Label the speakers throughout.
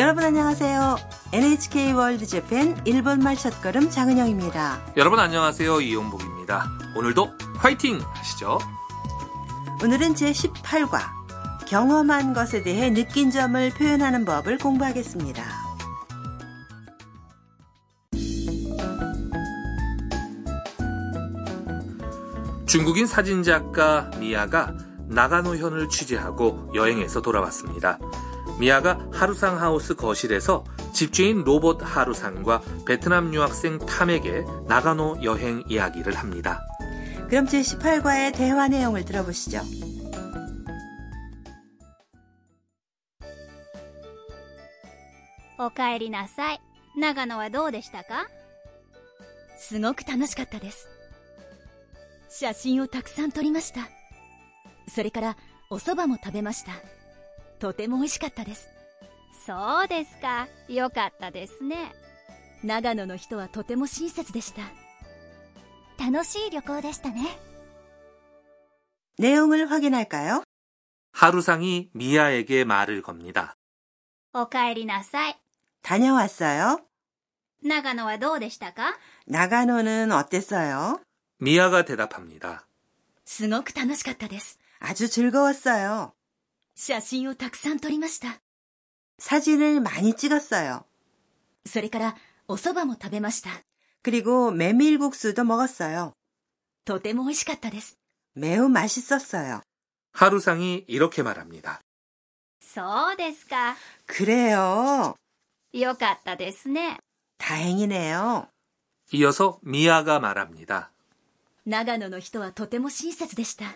Speaker 1: 여러분 안녕하세요. NHK 월드 재팬 일본말 첫걸음 장은영입니다.
Speaker 2: 여러분 안녕하세요. 이용복입니다. 오늘도 화이팅 하시죠.
Speaker 1: 오늘은 제18과 경험한 것에 대해 느낀 점을 표현하는 법을 공부하겠습니다.
Speaker 2: 중국인 사진작가 미아가 나가노현을 취재하고 여행해서 돌아왔습니다. 미아가 하루상 하우스 거실에서 집주인 로봇 하루상과 베트남 유학생 탐에게 나가노 여행 이야기를 합니다.
Speaker 1: 그럼 제18과의 대화 내용을 들어보시죠.
Speaker 3: おかえりなさい。長野はどうでしたか
Speaker 4: すごく楽しかったです。写真をたくさん撮りました。それからお蕎麦も食べました。 とても美味しかったです。
Speaker 3: そうですか。よかったですね。
Speaker 4: 長野の人はとても親切でした。
Speaker 3: 楽しい旅行でしたね。
Speaker 1: 내용을 확인할까요?
Speaker 2: 하루상이 미아에게 말을 겁니다.
Speaker 3: おかえりなさい。
Speaker 1: 다녀왔어요?
Speaker 3: 長野はどうでしたか
Speaker 1: 나가노는 어땠어요?
Speaker 2: 미아가 대답합니다.
Speaker 4: すごく楽しかったです。
Speaker 1: 아주 즐거웠어요.
Speaker 4: 写真をたくさん撮りました。
Speaker 1: 사진을 많이 찍었어요.
Speaker 4: それからお蕎麦も食べました。
Speaker 1: 그리고 메밀국수도 먹었어요.
Speaker 4: とても美味しかったです。
Speaker 1: 매우 맛있었어요.
Speaker 2: 하루상이 이렇게 말합니다.
Speaker 3: そうですか。
Speaker 1: 그래요.
Speaker 3: よかったですね。
Speaker 1: 다행이네요.
Speaker 2: 이어서 미아가 말합니다.
Speaker 4: 長野の人はとても親切でした。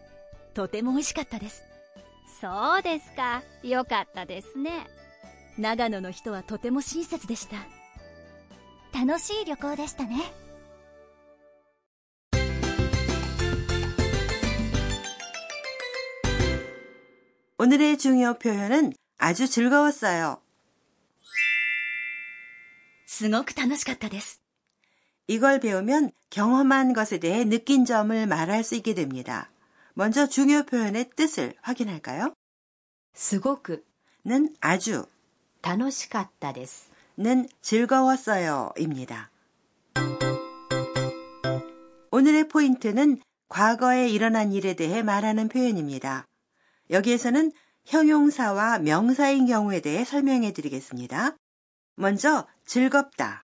Speaker 4: とても美味しかったです。
Speaker 3: そうですか。よかったですね。
Speaker 4: 長野の人はとても親切でした。
Speaker 3: 楽しい旅行でしたね。
Speaker 1: 오늘의 중요 표현은 아주 즐거웠어요.
Speaker 4: すごく楽しかったです。
Speaker 1: 이걸 배우면 경험한 것에 대해 느낀 점을 말할 수 있게 됩니다. 먼저 중요 표현의 뜻을 확인할까요?
Speaker 5: すごく
Speaker 1: 는 아주,
Speaker 5: 楽しかったです。
Speaker 1: 는 즐거웠어요 입니다. 오늘의 포인트는 과거에 일어난 일에 대해 말하는 표현입니다. 여기에서는 형용사와 명사인 경우에 대해 설명해 드리겠습니다. 먼저 즐겁다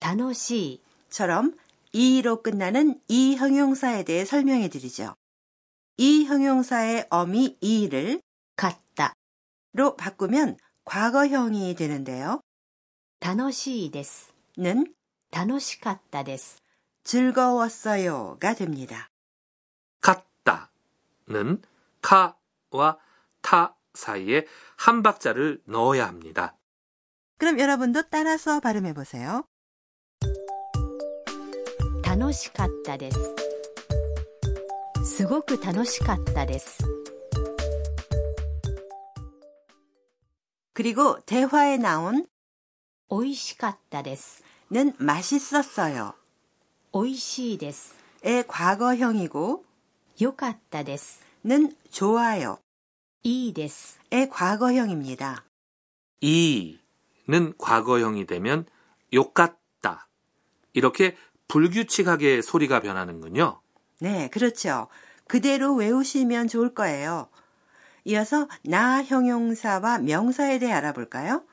Speaker 5: 楽しい、
Speaker 1: 처럼 이로 끝나는 이 형용사에 대해 설명해 드리죠. 이 형용사의 어미 이를
Speaker 5: 買った、
Speaker 1: 로 바꾸면 과거형이 되는데요.
Speaker 5: 楽しいです。
Speaker 1: 는
Speaker 5: 楽しかったです。
Speaker 1: 즐거웠어요가 됩니다.
Speaker 2: 갔다는 카와 타 사이에 한 박자를 넣어야 합니다.
Speaker 1: 그럼 여러분도 따라서 발음해 보세요.
Speaker 5: 楽しかったです。 すごく楽しかったです。
Speaker 1: 그리고 대화에 나온
Speaker 5: 美味しかったです。
Speaker 1: 는 맛있었어요.
Speaker 5: 美味しいです。
Speaker 1: 의 과거형이고
Speaker 5: よかったです。
Speaker 1: 는 좋아요.
Speaker 5: いいです。
Speaker 1: 의 과거형입니다.
Speaker 2: 이는 과거형이 되면 욕같다. 이렇게 불규칙하게 소리가 변하는군요.
Speaker 1: 네, 그렇죠. 그대로 외우시면 좋을 거예요. 이어서 나 형용사와 명사에 대해 알아볼까요?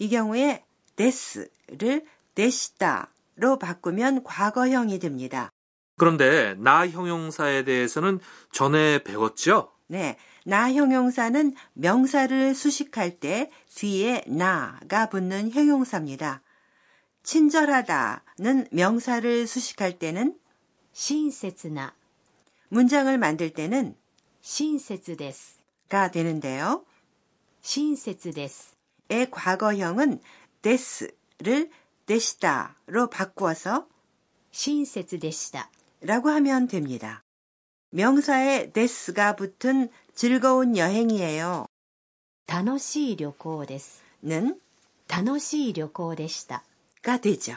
Speaker 1: 이 경우에 데스를 데시다로 바꾸면 과거형이 됩니다.
Speaker 2: 그런데 나 형용사에 대해서는 전에 배웠죠?
Speaker 1: 네, 나 형용사는 명사를 수식할 때 뒤에 나가 붙는 형용사입니다. 친절하다는 명사를 수식할 때는
Speaker 5: 親切な、
Speaker 1: 문장을 만들 때는
Speaker 5: 親切です。
Speaker 1: 가 되는데요.
Speaker 5: 親切です。
Speaker 1: 의 과거형은 데스를 데시다로 바꾸어서
Speaker 5: 親切でした。
Speaker 1: 라고 하면 됩니다. 명사에 데스가 붙은 즐거운 여행이에요.
Speaker 5: 楽しい旅行です。
Speaker 1: 는
Speaker 5: 楽しい旅行でした。
Speaker 1: 가 되죠.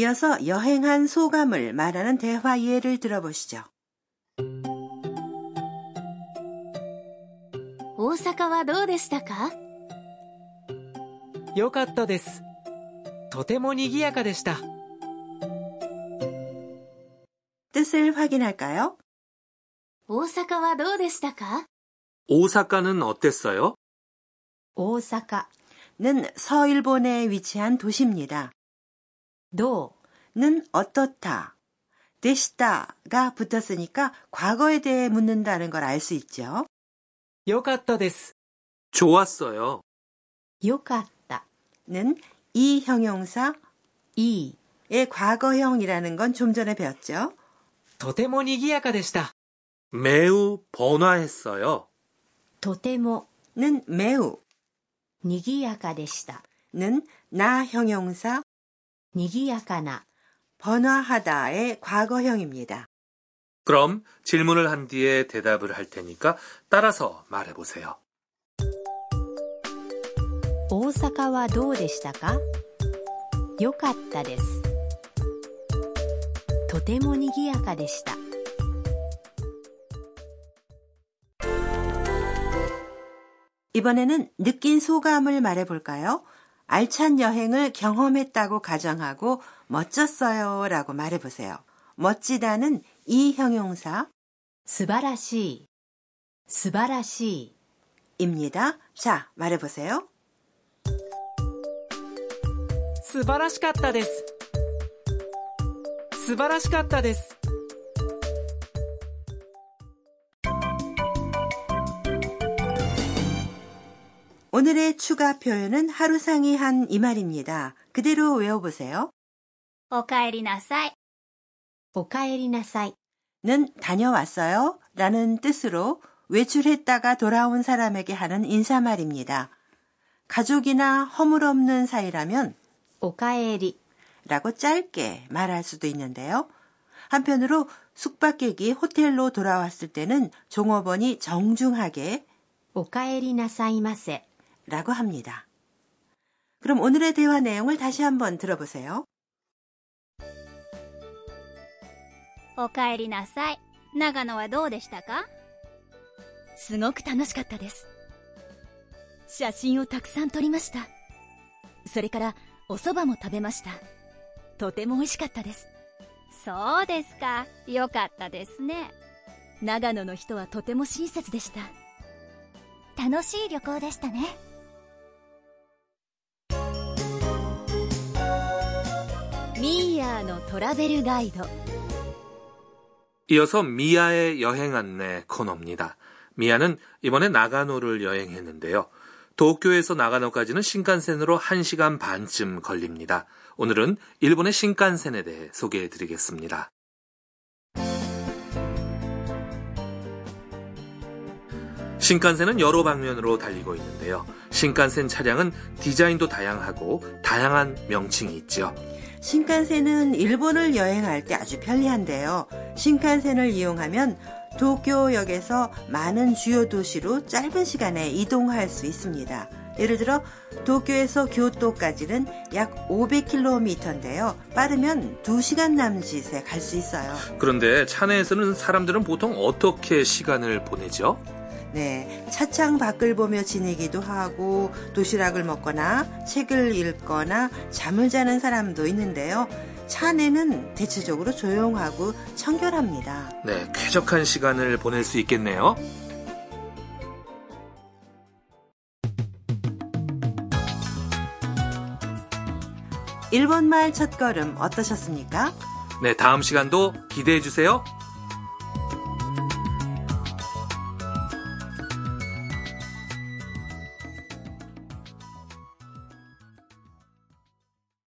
Speaker 1: 이어서 여행한 소감을 말하는 대화 예를 들어보시죠.
Speaker 4: 大阪はどうでしたか
Speaker 6: よかったです。とても賑やかでした。
Speaker 1: 뜻을 확인할까요?
Speaker 4: 大阪はどうでしたか
Speaker 2: 오사카는 어땠어요?
Speaker 5: 大阪、
Speaker 1: 는 서일본에 위치한 도시입니다.
Speaker 5: ど
Speaker 1: 는 어떻다. 데시다가 붙었으니까 과거에 대해 묻는다는 걸 알 수 있죠.
Speaker 6: よかったです。
Speaker 2: 좋았어요.
Speaker 5: う、よかった、
Speaker 1: 는 이 형용사의
Speaker 5: いい、
Speaker 1: 과거형이라는 건 좀 전에 배웠죠.
Speaker 6: とても賑やかでした。
Speaker 2: 매우 번화했어요.
Speaker 5: とても、
Speaker 1: 는 매우
Speaker 5: にぎやかでした。
Speaker 1: 는 나 형용사
Speaker 5: にぎやかな、
Speaker 1: 번화하다의 과거형입니다.
Speaker 2: 그럼 질문을 한 뒤에 대답을 할 테니까 따라서 말해보세요.
Speaker 5: 大阪はどうでしたかよかったです。とてもにぎやかでした。
Speaker 1: 이번에는 느낀 소감을 말해볼까요? 알찬 여행을 경험했다고 가정하고 멋졌어요 라고 말해보세요. 멋지다는 이 형용사
Speaker 5: 素晴らしい、素晴らしい、
Speaker 1: 입니다. 자, 말해보세요.
Speaker 6: 素晴らしかったです。素晴らしかったです。
Speaker 1: 오늘의 추가 표현은 하루 상의한 이 말입니다. 그대로 외워보세요.
Speaker 3: 오카에리나사이
Speaker 5: 오카에리나사이
Speaker 1: 는 다녀왔어요 라는 뜻으로 외출했다가 돌아온 사람에게 하는 인사말입니다. 가족이나 허물없는 사이라면
Speaker 5: 오카에리
Speaker 1: 라고 짧게 말할 수도 있는데요. 한편으로 숙박객이 호텔로 돌아왔을 때는 종업원이 정중하게
Speaker 5: 오카에리나사이마세
Speaker 1: 라고 합니다. 그럼 오늘의 대화 내용을 다시 한번 들어보세요.
Speaker 3: おかえりなさい。長野はどうでしたか
Speaker 4: すごく楽しかったです写真をたくさん撮りましたそれからお蕎麦も食べましたとても美味しかったです
Speaker 3: そうですか。よかったですね。
Speaker 4: 長野の人はとても親切でした楽しい旅行でしたね のトラベルガイド
Speaker 2: 이어서 미아의 여행 안내 코너입니다. 미아는 이번에 나가노를 여행했는데요. 도쿄에서 나가노까지는 신칸센으로 1시간 반쯤 걸립니다. 오늘은 일본의 신칸센에 대해 소개해 드리겠습니다. 신칸센은 여러 방면으로 달리고 있는데요. 신칸센 차량은 디자인도 다양하고 다양한 명칭이 있죠.
Speaker 1: 신칸센은 일본을 여행할 때 아주 편리한데요. 신칸센을 이용하면 도쿄역에서 많은 주요 도시로 짧은 시간에 이동할 수 있습니다. 예를 들어 도쿄에서 교토까지는 약 500km인데요. 빠르면 2시간 남짓에 갈 수 있어요.
Speaker 2: 그런데 차내에서는 사람들은 보통 어떻게 시간을 보내죠?
Speaker 1: 네, 차창 밖을 보며 지내기도 하고 도시락을 먹거나 책을 읽거나 잠을 자는 사람도 있는데요. 차 안에는 대체적으로 조용하고 청결합니다.
Speaker 2: 네, 쾌적한 시간을 보낼 수 있겠네요.
Speaker 1: 일본말 첫걸음 어떠셨습니까?
Speaker 2: 네, 다음 시간도 기대해 주세요.